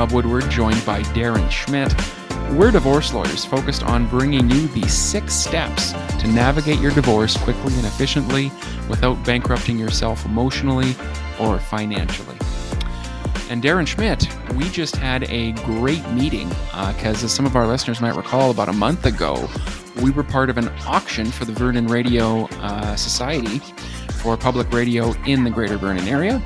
Rob Woodward, joined by Darren Schmidt. We're divorce lawyers focused on bringing you the six steps to navigate your divorce quickly and efficiently without bankrupting yourself emotionally or financially. And Darren Schmidt, we just had a great meeting because, uh, as some of our listeners might recall, about a month ago, we were part of an auction for the Vernon Radio uh, Society for public radio in the greater Vernon area.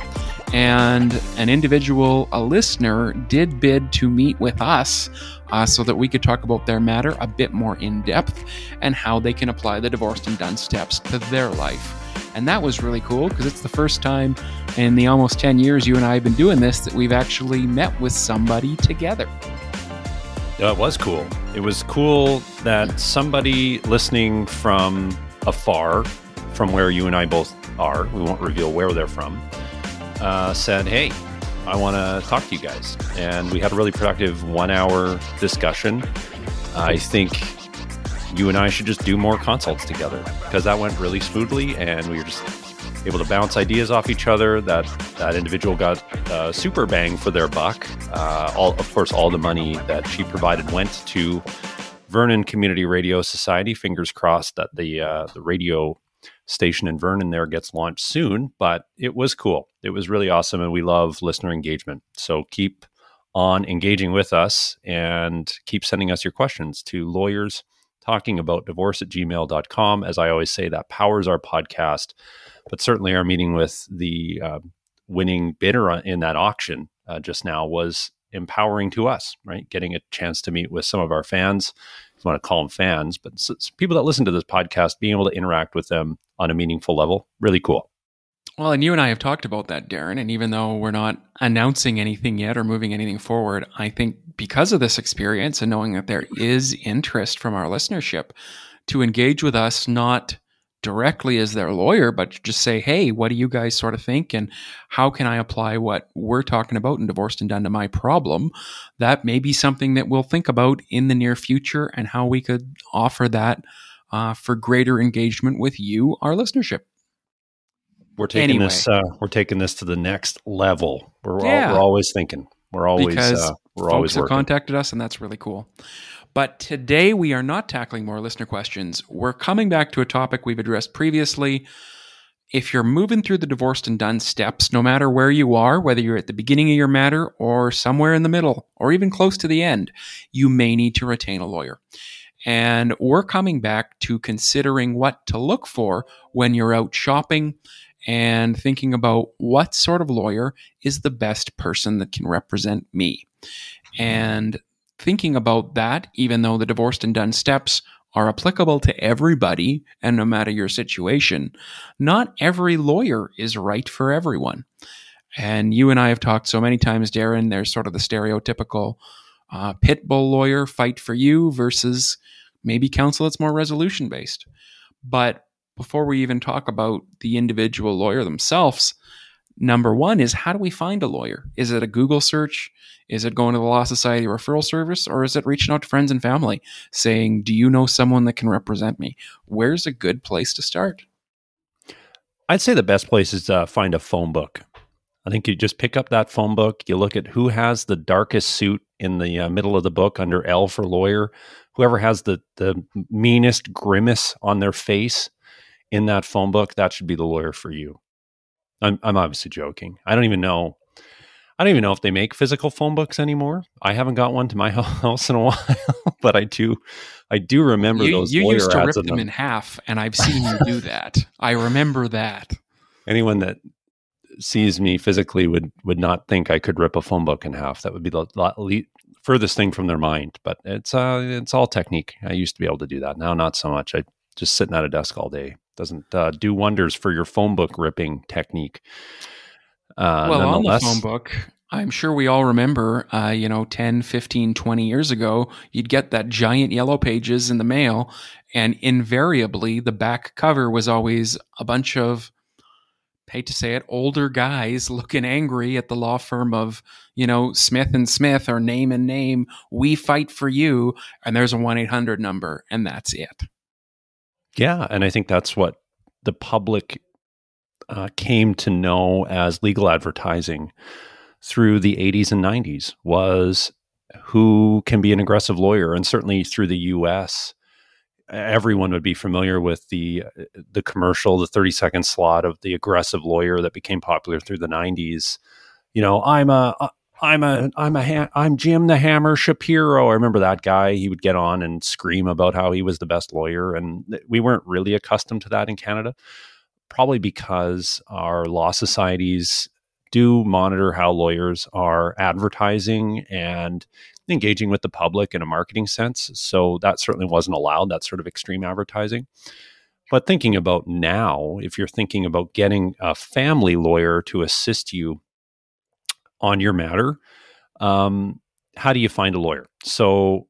And an individual, a listener, did bid to meet with us uh, so that we could talk about their matter a bit more in depth and how they can apply the divorced and done steps to their life. And that was really cool because it's the first time in the almost 10 years you and I have been doing this that we've actually met with somebody together. Yeah, it was cool. It was cool that somebody listening from afar, from where you and I both are, we won't reveal where they're from, uh, said, Hey, I want to talk to you guys. And we had a really productive one hour discussion. I think you and I should just do more consults together because that went really smoothly and we were just able to bounce ideas off each other. That that individual got a super bang for their buck. Uh, all, of course, all the money that she provided went to Vernon Community Radio Society. Fingers crossed that the uh, the radio station in Vernon there gets launched soon. But it was cool. It was really awesome, and we love listener engagement. So keep on engaging with us and keep sending us your questions to lawyers talking about divorce at gmail.com. As I always say, that powers our podcast. But certainly, our meeting with the uh, winning bidder in that auction uh, just now was empowering to us, right? Getting a chance to meet with some of our fans, want to call them fans, but people that listen to this podcast, being able to interact with them on a meaningful level, really cool. Well, and you and I have talked about that, Darren. And even though we're not announcing anything yet or moving anything forward, I think because of this experience and knowing that there is interest from our listenership to engage with us, not directly as their lawyer, but just say, hey, what do you guys sort of think? And how can I apply what we're talking about in Divorced and Done to my problem? That may be something that we'll think about in the near future and how we could offer that uh, for greater engagement with you, our listenership we're taking anyway. this uh, we're taking this to the next level. We're yeah. all, we're always thinking. We're always because uh, we're folks always have contacted us, and that's really cool. But today we are not tackling more listener questions. We're coming back to a topic we've addressed previously. If you're moving through the divorced and done steps, no matter where you are, whether you're at the beginning of your matter or somewhere in the middle or even close to the end, you may need to retain a lawyer. And we're coming back to considering what to look for when you're out shopping and thinking about what sort of lawyer is the best person that can represent me. And thinking about that, even though the divorced and done steps are applicable to everybody and no matter your situation, not every lawyer is right for everyone. And you and I have talked so many times, Darren, there's sort of the stereotypical uh, pit bull lawyer fight for you versus maybe counsel that's more resolution based. But before we even talk about the individual lawyer themselves, number one is how do we find a lawyer? Is it a Google search? Is it going to the Law Society referral service? Or is it reaching out to friends and family saying, Do you know someone that can represent me? Where's a good place to start? I'd say the best place is to find a phone book. I think you just pick up that phone book, you look at who has the darkest suit in the uh, middle of the book under L for lawyer, whoever has the the meanest grimace on their face in that phone book, that should be the lawyer for you. I'm, I'm obviously joking. I don't even know. I don't even know if they make physical phone books anymore. I haven't got one to my house in a while, but I do. I do remember you, those. You used to rip them, them in half, and I've seen you do that. I remember that. Anyone that sees me physically would would not think I could rip a phone book in half. That would be the le- furthest thing from their mind. But it's uh, it's all technique. I used to be able to do that. Now, not so much. I just sitting at a desk all day doesn't uh, do wonders for your phone book ripping technique. Uh, well, on the phone book, I'm sure we all remember, uh, you know, 10, 15, 20 years ago, you'd get that giant yellow pages in the mail, and invariably the back cover was always a bunch of, hate to say it, older guys looking angry at the law firm of, you know, Smith and Smith or name and name. We fight for you, and there's a 1 800 number, and that's it. Yeah, and I think that's what the public uh, came to know as legal advertising. through the 80s and 90s was who can be an aggressive lawyer and certainly through the US everyone would be familiar with the the commercial the 30 second slot of the aggressive lawyer that became popular through the 90s you know i'm a i'm a i'm a ha- i'm jim the hammer shapiro i remember that guy he would get on and scream about how he was the best lawyer and we weren't really accustomed to that in canada probably because our law societies do monitor how lawyers are advertising and engaging with the public in a marketing sense. So that certainly wasn't allowed, that sort of extreme advertising. But thinking about now, if you're thinking about getting a family lawyer to assist you on your matter, um, how do you find a lawyer? So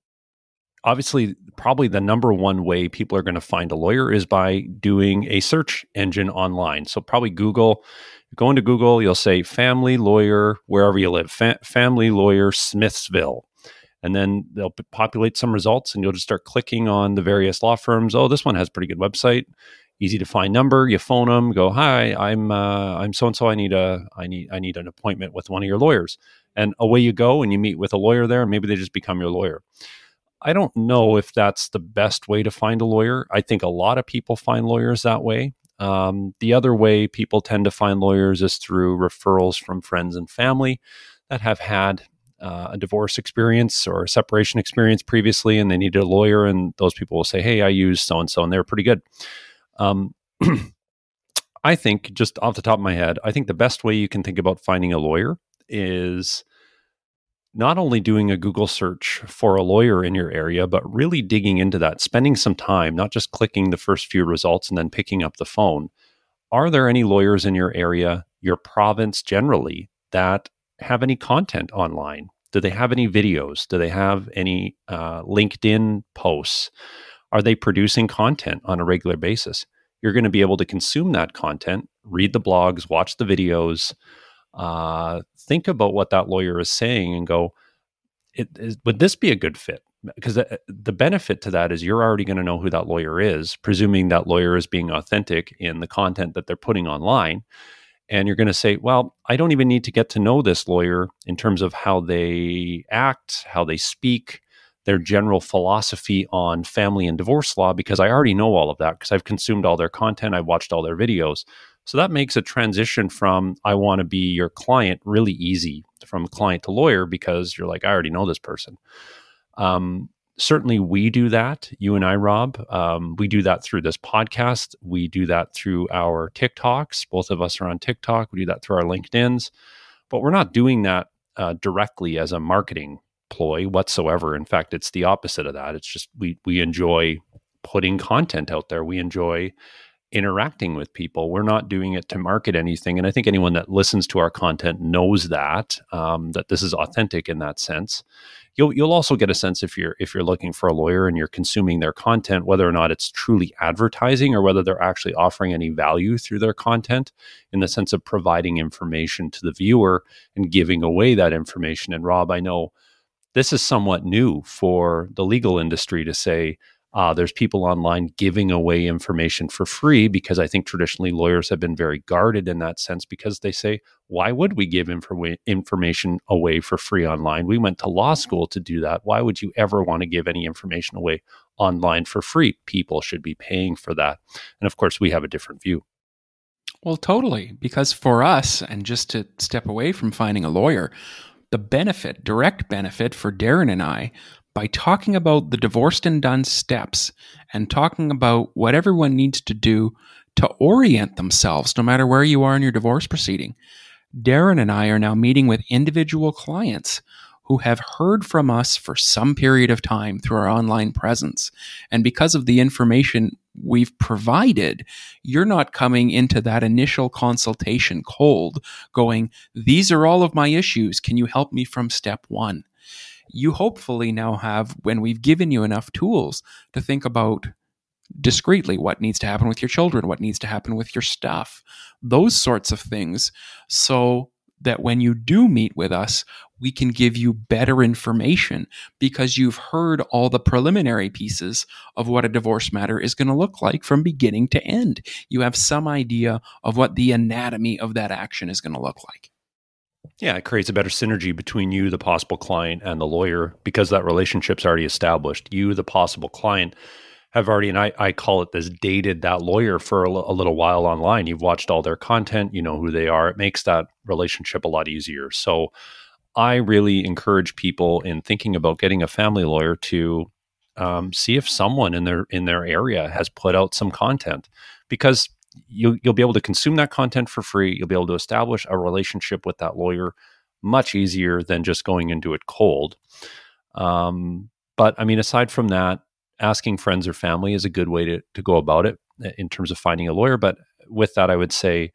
obviously probably the number one way people are going to find a lawyer is by doing a search engine online so probably google go into Google, you'll say family lawyer, wherever you live, fa- family lawyer Smithsville. And then they'll populate some results and you'll just start clicking on the various law firms. Oh, this one has pretty good website, easy to find number. You phone them, go, hi, I'm uh, I'm so and so. I need a I need I need an appointment with one of your lawyers, and away you go and you meet with a lawyer there. And maybe they just become your lawyer. I don't know if that's the best way to find a lawyer. I think a lot of people find lawyers that way. Um, the other way people tend to find lawyers is through referrals from friends and family that have had uh, a divorce experience or a separation experience previously, and they needed a lawyer. And those people will say, "Hey, I use so and so, and they're pretty good." Um, I think, just off the top of my head, I think the best way you can think about finding a lawyer is not only doing a Google search for a lawyer in your area, but really digging into that, spending some time, not just clicking the first few results and then picking up the phone. Are there any lawyers in your area, your province generally, that have any content online? Do they have any videos? Do they have any uh, LinkedIn posts? Are they producing content on a regular basis? You're going to be able to consume that content, read the blogs, watch the videos, uh, think about what that lawyer is saying and go, it, is, would this be a good fit? Because the, the benefit to that is you're already going to know who that lawyer is, presuming that lawyer is being authentic in the content that they're putting online. And you're going to say, well, I don't even need to get to know this lawyer in terms of how they act, how they speak, their general philosophy on family and divorce law, because I already know all of that because I've consumed all their content, I've watched all their videos. So that makes a transition from I want to be your client really easy from client to lawyer because you're like, I already know this person. Um, certainly, we do that. You and I, Rob, um, we do that through this podcast. We do that through our TikToks. Both of us are on TikTok. We do that through our LinkedIn's, but we're not doing that uh, directly as a marketing ploy whatsoever. In fact, it's the opposite of that. It's just we we enjoy putting content out there. We enjoy interacting with people. We're not doing it to market anything. And I think anyone that listens to our content knows that um, that this is authentic in that sense. You'll you'll also get a sense if you're if you're looking for a lawyer and you're consuming their content, whether or not it's truly advertising or whether they're actually offering any value through their content in the sense of providing information to the viewer and giving away that information. And Rob, I know this is somewhat new for the legal industry to say uh, there's people online giving away information for free because I think traditionally lawyers have been very guarded in that sense because they say, why would we give infor- information away for free online? We went to law school to do that. Why would you ever want to give any information away online for free? People should be paying for that. And of course, we have a different view. Well, totally. Because for us, and just to step away from finding a lawyer, the benefit, direct benefit for Darren and I by talking about the divorced and done steps and talking about what everyone needs to do to orient themselves, no matter where you are in your divorce proceeding. Darren and I are now meeting with individual clients who have heard from us for some period of time through our online presence. And because of the information we've provided, you're not coming into that initial consultation cold, going, These are all of my issues. Can you help me from step one? you hopefully now have, when we've given you enough tools to think about discreetly what needs to happen with your children, what needs to happen with your stuff, those sorts of things, so that when you do meet with us, we can give you better information because you've heard all the preliminary pieces of what a divorce matter is going to look like from beginning to end. You have some idea of what the anatomy of that action is going to look like. Yeah, it creates a better synergy between you, the possible client, and the lawyer because that relationship's already established. You, the possible client, have already, and I, I call it this dated that lawyer for a, l- a little while online. You've watched all their content, you know who they are. It makes that relationship a lot easier. So I really encourage people in thinking about getting a family lawyer to um, see if someone in their in their area has put out some content because you, you'll be able to consume that content for free. You'll be able to establish a relationship with that lawyer much easier than just going into it cold. Um, but I mean, aside from that, asking friends or family is a good way to, to go about it uh, in terms of finding a lawyer. But with that, I would say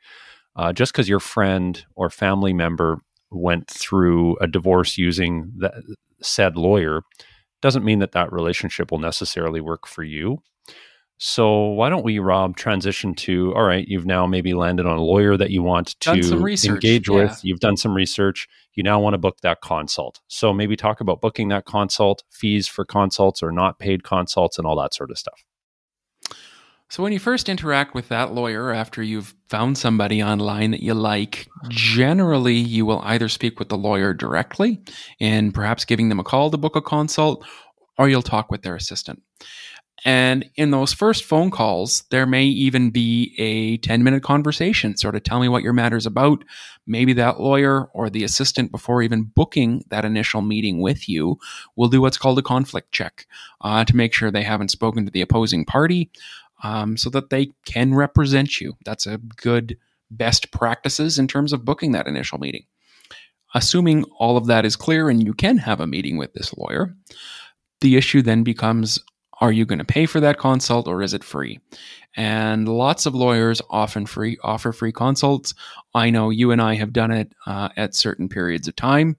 uh, just because your friend or family member went through a divorce using the said lawyer doesn't mean that that relationship will necessarily work for you. So why don't we, Rob, transition to all right? You've now maybe landed on a lawyer that you want to engage yeah. with. You've done some research. You now want to book that consult. So maybe talk about booking that consult, fees for consults or not paid consults, and all that sort of stuff. So, when you first interact with that lawyer after you've found somebody online that you like, generally you will either speak with the lawyer directly and perhaps giving them a call to book a consult, or you'll talk with their assistant. And in those first phone calls, there may even be a 10 minute conversation, sort of tell me what your matter's about. Maybe that lawyer or the assistant, before even booking that initial meeting with you, will do what's called a conflict check uh, to make sure they haven't spoken to the opposing party um, so that they can represent you. That's a good best practices in terms of booking that initial meeting. Assuming all of that is clear and you can have a meeting with this lawyer, the issue then becomes are you going to pay for that consult or is it free? And lots of lawyers often free offer free consults. I know you and I have done it uh, at certain periods of time.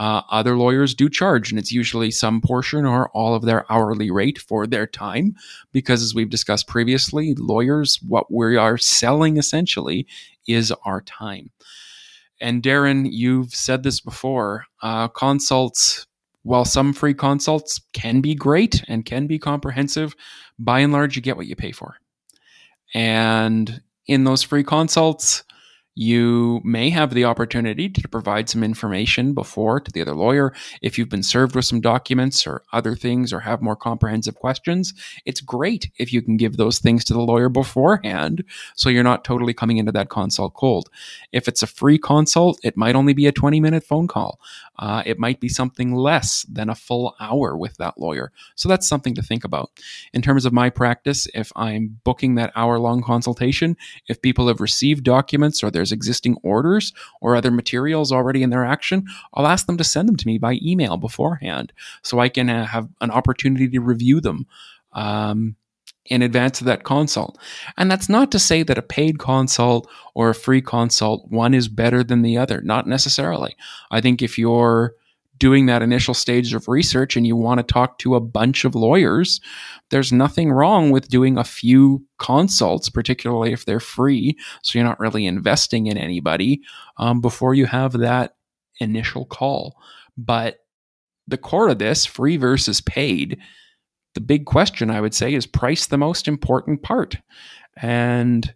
Uh, other lawyers do charge, and it's usually some portion or all of their hourly rate for their time, because as we've discussed previously, lawyers, what we are selling essentially is our time. And Darren, you've said this before uh, consults while some free consults can be great and can be comprehensive, by and large, you get what you pay for. And in those free consults, you may have the opportunity to provide some information before to the other lawyer. If you've been served with some documents or other things or have more comprehensive questions, it's great if you can give those things to the lawyer beforehand so you're not totally coming into that consult cold. If it's a free consult, it might only be a 20 minute phone call. Uh, it might be something less than a full hour with that lawyer. So that's something to think about. In terms of my practice, if I'm booking that hour long consultation, if people have received documents or there's existing orders or other materials already in their action, I'll ask them to send them to me by email beforehand so I can uh, have an opportunity to review them. Um, in advance of that consult. And that's not to say that a paid consult or a free consult, one is better than the other. Not necessarily. I think if you're doing that initial stage of research and you want to talk to a bunch of lawyers, there's nothing wrong with doing a few consults, particularly if they're free. So you're not really investing in anybody um, before you have that initial call. But the core of this, free versus paid, the big question I would say is price the most important part. And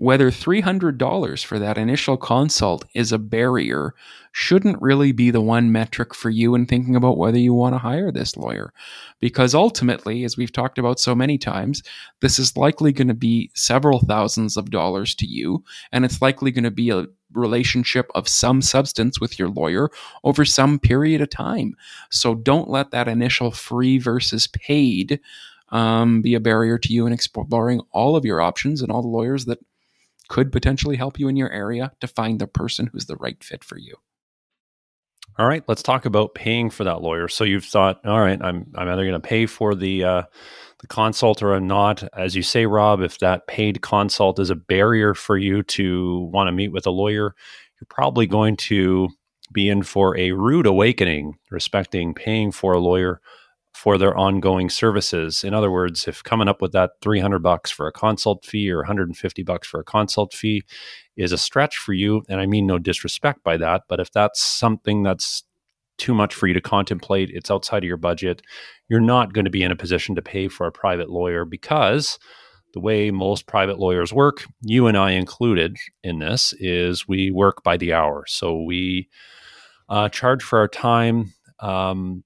whether $300 for that initial consult is a barrier shouldn't really be the one metric for you in thinking about whether you want to hire this lawyer. Because ultimately, as we've talked about so many times, this is likely going to be several thousands of dollars to you, and it's likely going to be a relationship of some substance with your lawyer over some period of time. So don't let that initial free versus paid um, be a barrier to you in exploring all of your options and all the lawyers that could potentially help you in your area to find the person who's the right fit for you. All right, let's talk about paying for that lawyer. So you've thought, all right, I'm I'm either going to pay for the uh, the consult or I'm not. As you say, Rob, if that paid consult is a barrier for you to want to meet with a lawyer, you're probably going to be in for a rude awakening respecting paying for a lawyer for their ongoing services. In other words, if coming up with that 300 bucks for a consult fee or 150 bucks for a consult fee is a stretch for you, and I mean no disrespect by that, but if that's something that's too much for you to contemplate, it's outside of your budget, you're not going to be in a position to pay for a private lawyer because The way most private lawyers work, you and I included in this, is we work by the hour. So we uh, charge for our time, um,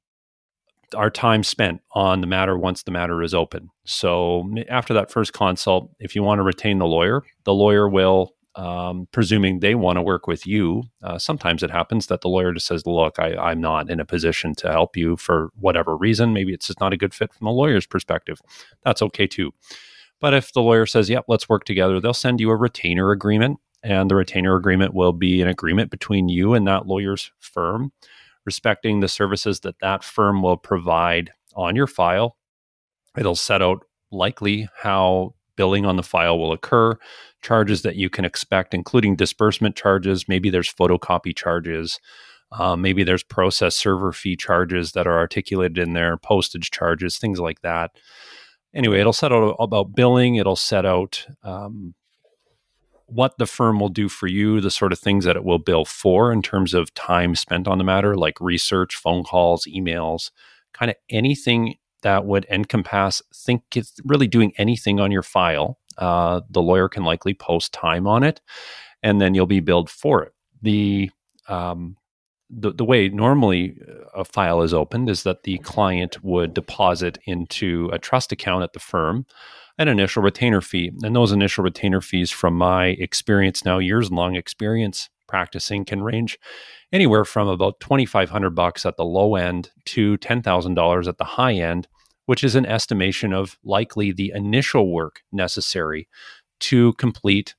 our time spent on the matter once the matter is open. So after that first consult, if you want to retain the lawyer, the lawyer will um, presuming they want to work with you. Uh, sometimes it happens that the lawyer just says, Look, I, am not in a position to help you for whatever reason. Maybe it's just not a good fit from the lawyer's perspective. That's okay too. But if the lawyer says, Yep, let's work together, they'll send you a retainer agreement. And the retainer agreement will be an agreement between you and that lawyer's firm, respecting the services that that firm will provide on your file. It'll set out likely how billing on the file will occur, charges that you can expect, including disbursement charges. Maybe there's photocopy charges. Uh, maybe there's process server fee charges that are articulated in there, postage charges, things like that. Anyway, it'll set out about billing. It'll set out um, what the firm will do for you, the sort of things that it will bill for in terms of time spent on the matter, like research, phone calls, emails, kind of anything that would encompass think it's really doing anything on your file. Uh, the lawyer can likely post time on it, and then you'll be billed for it. The um, the, the way normally a file is opened is that the client would deposit into a trust account at the firm an initial retainer fee. And those initial retainer fees, from my experience now, years long experience practicing, can range anywhere from about 2500 bucks at the low end to $10,000 at the high end which is an estimation of likely the initial work necessary to complete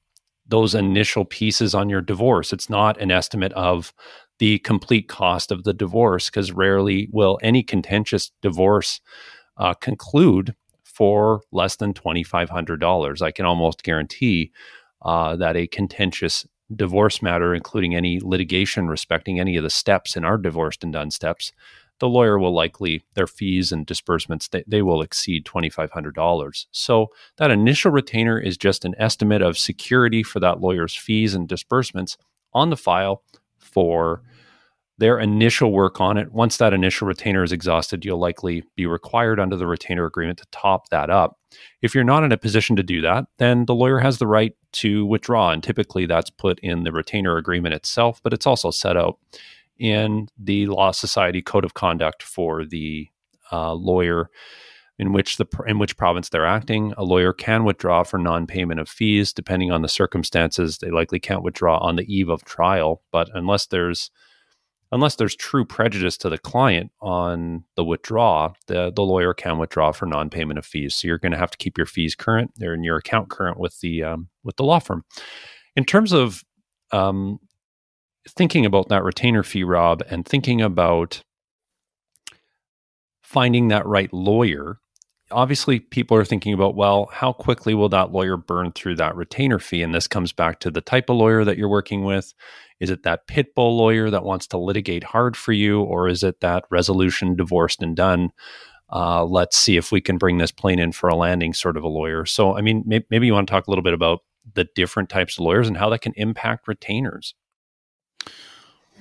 those initial pieces on your divorce. It's not an estimate of the complete cost of the divorce because rarely will any contentious divorce uh, conclude for less than $2,500. I can almost guarantee uh, that a contentious divorce matter, including any litigation respecting any of the steps in our divorced and done steps, the lawyer will likely their fees and disbursements they, they will exceed $2500 so that initial retainer is just an estimate of security for that lawyer's fees and disbursements on the file for their initial work on it once that initial retainer is exhausted you'll likely be required under the retainer agreement to top that up if you're not in a position to do that then the lawyer has the right to withdraw and typically that's put in the retainer agreement itself but it's also set out in the Law Society Code of Conduct for the uh, lawyer in which the in which province they're acting. A lawyer can withdraw for non-payment of fees, depending on the circumstances. They likely can't withdraw on the eve of trial, but unless there's unless there's true prejudice to the client on the withdraw, the, the lawyer can withdraw for non-payment of fees. So you're going to have to keep your fees current. They're in your account current with the um, with the law firm. In terms of um, thinking about that retainer fee, Rob, and thinking about finding that right lawyer, obviously people are thinking about, well, how quickly will that lawyer burn through that retainer fee? And this comes back to the type of lawyer that you're working with. Is it that pit bull lawyer that wants to litigate hard for you, or is it that resolution divorced and done? Uh, let's see if we can bring this plane in for a landing sort of a lawyer. So, I mean, maybe, maybe you want to talk a little bit about the different types of lawyers and how that can impact retainers.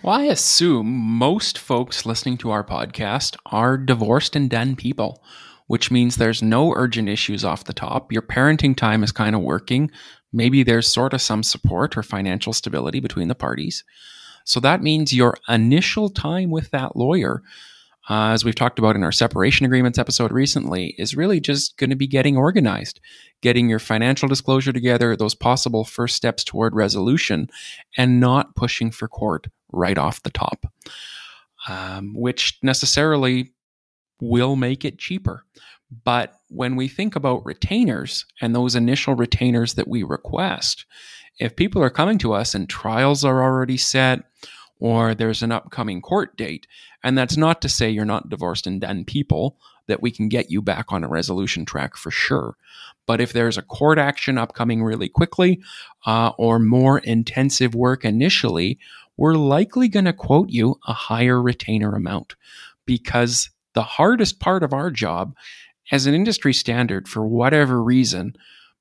Well, I assume most folks listening to our podcast are divorced and done people, which means there's no urgent issues off the top. Your parenting time is kind of working. Maybe there's sort of some support or financial stability between the parties. So that means your initial time with that lawyer uh, as we've talked about in our separation agreements episode recently, is really just going to be getting organized, getting your financial disclosure together, those possible first steps toward resolution, and not pushing for court right off the top, um, which necessarily will make it cheaper. But when we think about retainers and those initial retainers that we request, if people are coming to us and trials are already set, or there's an upcoming court date. And that's not to say you're not divorced and done people, that we can get you back on a resolution track for sure. But if there's a court action upcoming really quickly uh, or more intensive work initially, we're likely going to quote you a higher retainer amount because the hardest part of our job as an industry standard, for whatever reason,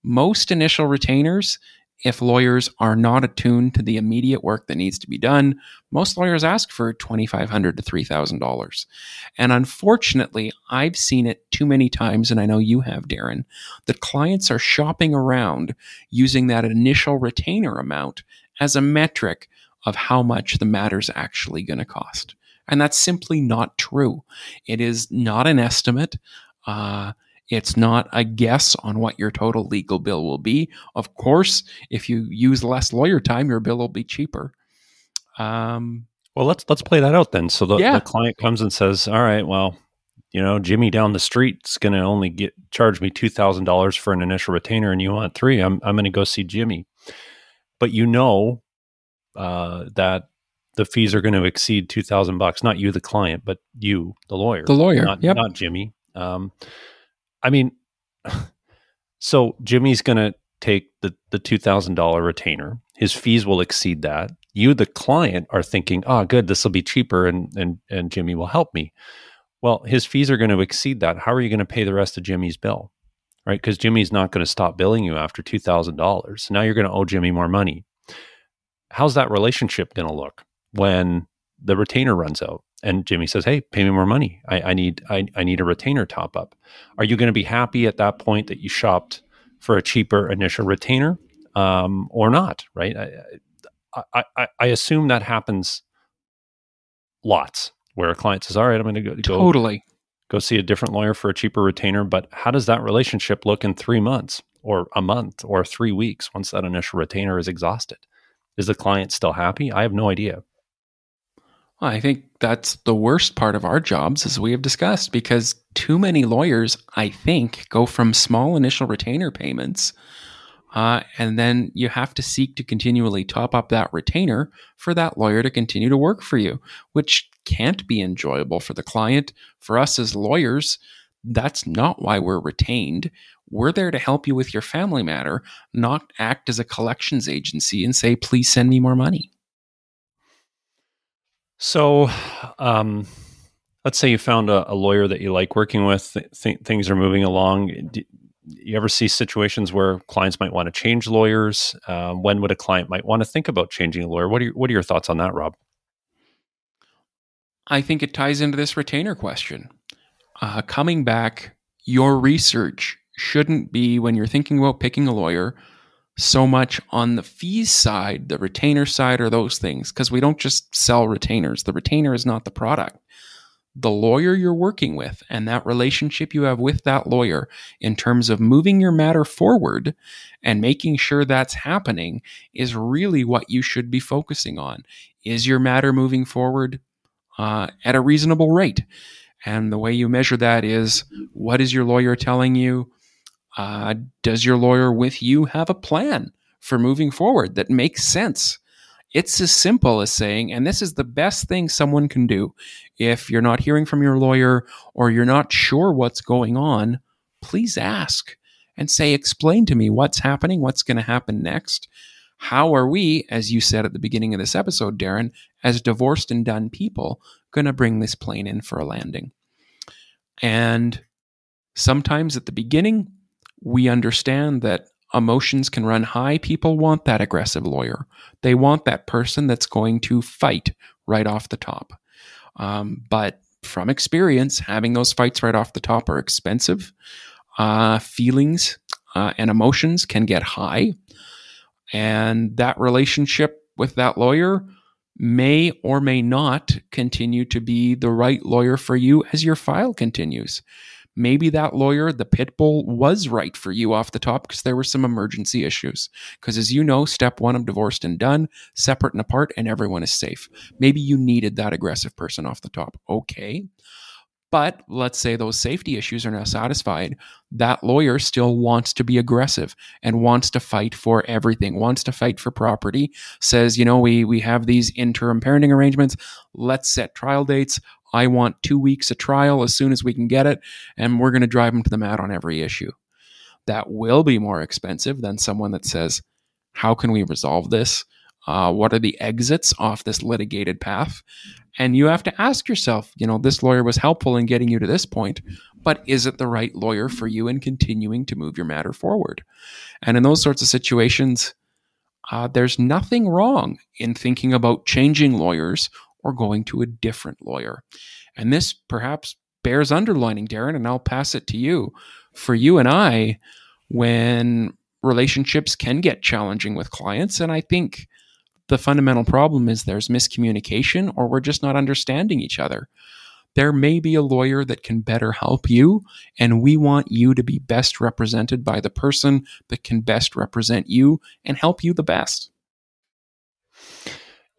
most initial retainers if lawyers are not attuned to the immediate work that needs to be done, most lawyers ask for 2,500 to $3,000. And unfortunately, I've seen it too many times, and I know you have, Darren, that clients are shopping around using that initial retainer amount as a metric of how much the matter's actually going to cost. And that's simply not true. It is not an estimate. Uh, it's not a guess on what your total legal bill will be. Of course, if you use less lawyer time, your bill will be cheaper. Um, well, let's let's play that out then. So the, yeah. the client comes and says, "All right, well, you know, Jimmy down the street's going to only get charge me two thousand dollars for an initial retainer, and you want three. I'm I'm going to go see Jimmy." But you know uh, that the fees are going to exceed two thousand bucks. Not you, the client, but you, the lawyer. The lawyer, not, yep. not Jimmy. Um, I mean, so Jimmy's going to take the the two thousand dollar retainer. His fees will exceed that. You, the client, are thinking, "Oh, good, this will be cheaper, and and and Jimmy will help me." Well, his fees are going to exceed that. How are you going to pay the rest of Jimmy's bill? Right? Because Jimmy's not going to stop billing you after two thousand dollars. Now you're going to owe Jimmy more money. How's that relationship going to look when the retainer runs out? and Jimmy says, "Hey, pay me more money. I, I need I, I need a retainer top up." Are you going to be happy at that point that you shopped for a cheaper initial retainer, um, or not? Right? I, I, I, I assume that happens lots where a client says, "All right, I'm going to go totally go see a different lawyer for a cheaper retainer." But how does that relationship look in three months, or a month, or three weeks once that initial retainer is exhausted? Is the client still happy? I have no idea. I think that's the worst part of our jobs, as we have discussed, because too many lawyers, I think, go from small initial retainer payments, uh, and then you have to seek to continually top up that retainer for that lawyer to continue to work for you, which can't be enjoyable for the client. For us as lawyers, that's not why we're retained. We're there to help you with your family matter, not act as a collections agency and say, please send me more money. So, um, let's say you found a, a, lawyer that you like working with, th- things are moving along. Do you ever see situations where clients might want to change lawyers? Um, when would a client might want to think about changing a lawyer? What are your, what are your thoughts on that, Rob? I think it ties into this retainer question. Uh, coming back, your research shouldn't be when you're thinking about picking a lawyer so much on the fees side, the retainer side, or those things, because we don't just sell retainers. The retainer is not the product. The lawyer you're working with and that relationship you have with that lawyer in terms of moving your matter forward and making sure that's happening is really what you should be focusing on. Is your matter moving forward uh, at a reasonable rate? And the way you measure that is what is your lawyer telling you? Uh, does your lawyer with you have a plan for moving forward that makes sense? It's as simple as saying, and this is the best thing someone can do. If you're not hearing from your lawyer or you're not sure what's going on, please ask and say, explain to me what's happening, what's going to happen next. How are we, as you said at the beginning of this episode, Darren, as divorced and done people, going to bring this plane in for a landing? And sometimes at the beginning, we understand that emotions can run high. People want that aggressive lawyer. They want that person that's going to fight right off the top. Um, but from experience, having those fights right off the top are expensive. Uh, feelings uh, and emotions can get high. And that relationship with that lawyer may or may not continue to be the right lawyer for you as your file continues maybe that lawyer, the pit bull, was right for you off the top because there were some emergency issues. Because as you know, step one I'm divorced and done, separate and apart, and everyone is safe. Maybe you needed that aggressive person off the top. Okay. But let's say those safety issues are now satisfied. That lawyer still wants to be aggressive and wants to fight for everything, wants to fight for property, says, you know, we, we have these interim parenting arrangements. Let's set trial dates. I want two weeks of trial as soon as we can get it, and we're going to drive them to the mat on every issue. That will be more expensive than someone that says, How can we resolve this? Uh, what are the exits off this litigated path? And you have to ask yourself, you know, this lawyer was helpful in getting you to this point, but is it the right lawyer for you in continuing to move your matter forward? And in those sorts of situations, uh, there's nothing wrong in thinking about changing lawyers or going to a different lawyer. And this perhaps bears underlining, Darren, and I'll pass it to you. For you and I, when relationships can get challenging with clients, and I think the fundamental problem is there's miscommunication or we're just not understanding each other. There may be a lawyer that can better help you, and we want you to be best represented by the person that can best represent you and help you the best.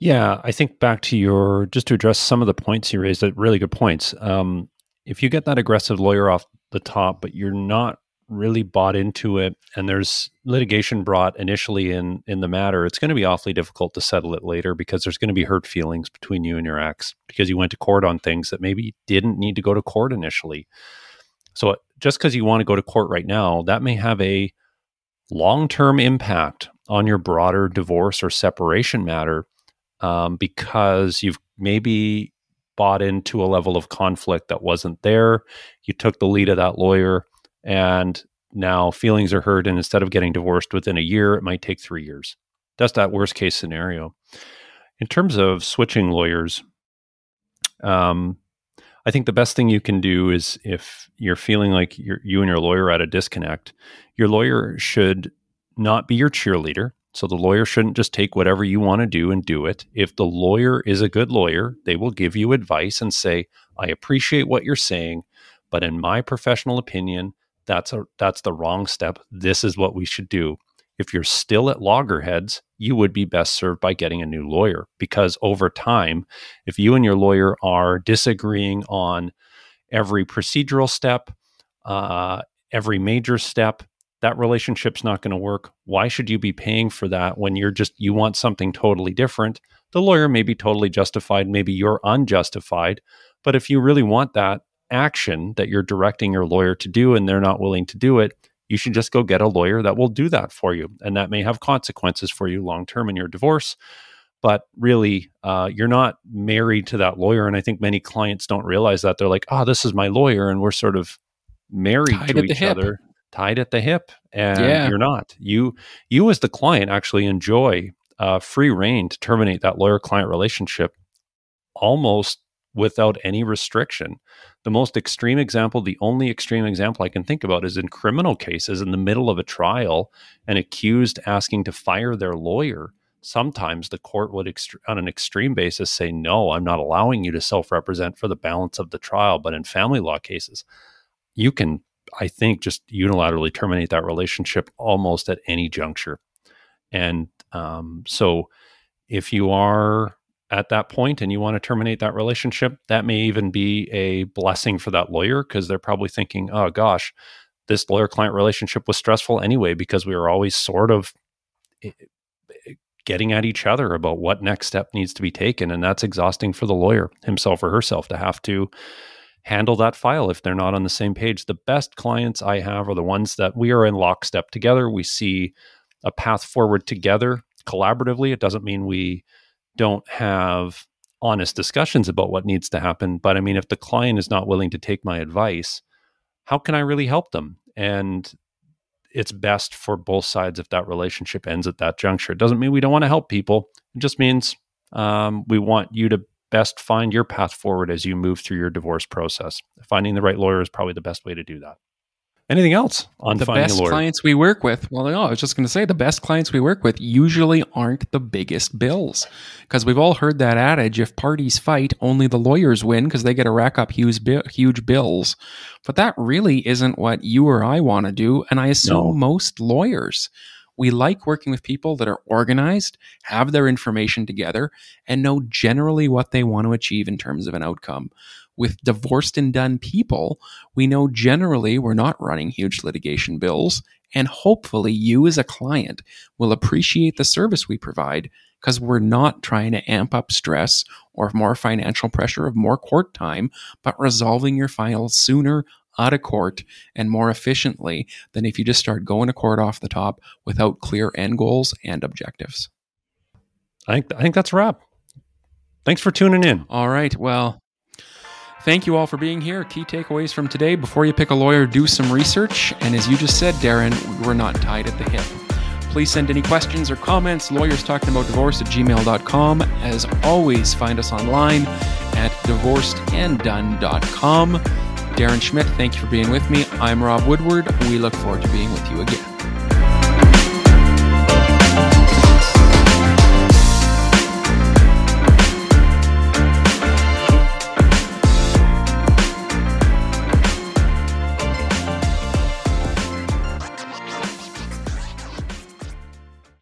Yeah, I think back to your just to address some of the points you raised, really good points. Um, if you get that aggressive lawyer off the top, but you're not really bought into it and there's litigation brought initially in in the matter it's going to be awfully difficult to settle it later because there's going to be hurt feelings between you and your ex because you went to court on things that maybe didn't need to go to court initially so just because you want to go to court right now that may have a long-term impact on your broader divorce or separation matter um, because you've maybe bought into a level of conflict that wasn't there. You took the lead of that lawyer and now feelings are hurt and instead of getting divorced within a year it might take three years. That's that worst case scenario. In terms of switching lawyers um, i think the best thing you can do is if you're feeling like you and your lawyer are at a disconnect your lawyer should not be your cheerleader so the lawyer shouldn't just take whatever you want to do and do it if the lawyer is a good lawyer they will give you advice and say i appreciate what you're saying but in my professional opinion that's a that's the wrong step. This is what we should do. If you're still at loggerheads, you would be best served by getting a new lawyer because over time, if you and your lawyer are disagreeing on every procedural step, uh, every major step, that relationship's not going to work. Why should you be paying for that when you're just you want something totally different? The lawyer may be totally justified, maybe you're unjustified, but if you really want that, action that you're directing your lawyer to do and they're not willing to do it, you should just go get a lawyer that will do that for you. And that may have consequences for you long term in your divorce. But really, uh, you're not married to that lawyer. And I think many clients don't realize that. They're like, oh, this is my lawyer. And we're sort of married tied to each other, tied at the hip. And yeah. you're not. You, you as the client actually enjoy uh, free rein to terminate that lawyer client relationship almost without any restriction. The most extreme example, the only extreme example I can think about is in criminal cases in the middle of a trial, an accused asking to fire their lawyer. Sometimes the court would, ext- on an extreme basis, say, No, I'm not allowing you to self represent for the balance of the trial. But in family law cases, you can, I think, just unilaterally terminate that relationship almost at any juncture. And um, so if you are at that point and you want to terminate that relationship, that may even be a blessing for that lawyer because they're probably thinking, oh gosh, this lawyer client relationship was stressful anyway because we were always sort of eh, eh, getting at each other about what next step needs to be taken. And that's exhausting for the lawyer himself or herself to have to handle that file if they're not on the same page. The best clients I have are the ones that we are in lockstep together. We see a path forward together collaboratively. It doesn't mean we don't have honest discussions about what needs to happen. But I mean, if the client is not willing to take my advice, how can I really help them? And it's best for both sides if that relationship ends at that juncture. It doesn't mean we don't want to help people. It just means um, we want you to best find your path forward as you move through your divorce process. Finding the right lawyer is probably the best way to do that. Anything else on the best clients we work with? Well, no, I was just going to say the best clients we work with usually aren't the biggest bills because we've all heard that adage: if parties fight, only the lawyers win because they get to rack up huge huge bills. But that really isn't what you or I want to do, and I assume no. most lawyers. We like working with people that are organized, have their information together, and know generally what they want to achieve in terms of an outcome with divorced and done people, we know generally we're not running huge litigation bills. And hopefully, you as a client will appreciate the service we provide because we're not trying to amp up stress or more financial pressure of more court time, but resolving your files sooner out of court and more efficiently than if you just start going to court off the top without clear end goals and objectives. I think, I think that's a wrap. Thanks for tuning in. All right. Well, Thank you all for being here. Key takeaways from today before you pick a lawyer, do some research. And as you just said, Darren, we're not tied at the hip. Please send any questions or comments, lawyers talking about divorce at gmail.com. As always, find us online at divorcedanddone.com. Darren Schmidt, thank you for being with me. I'm Rob Woodward. We look forward to being with you again.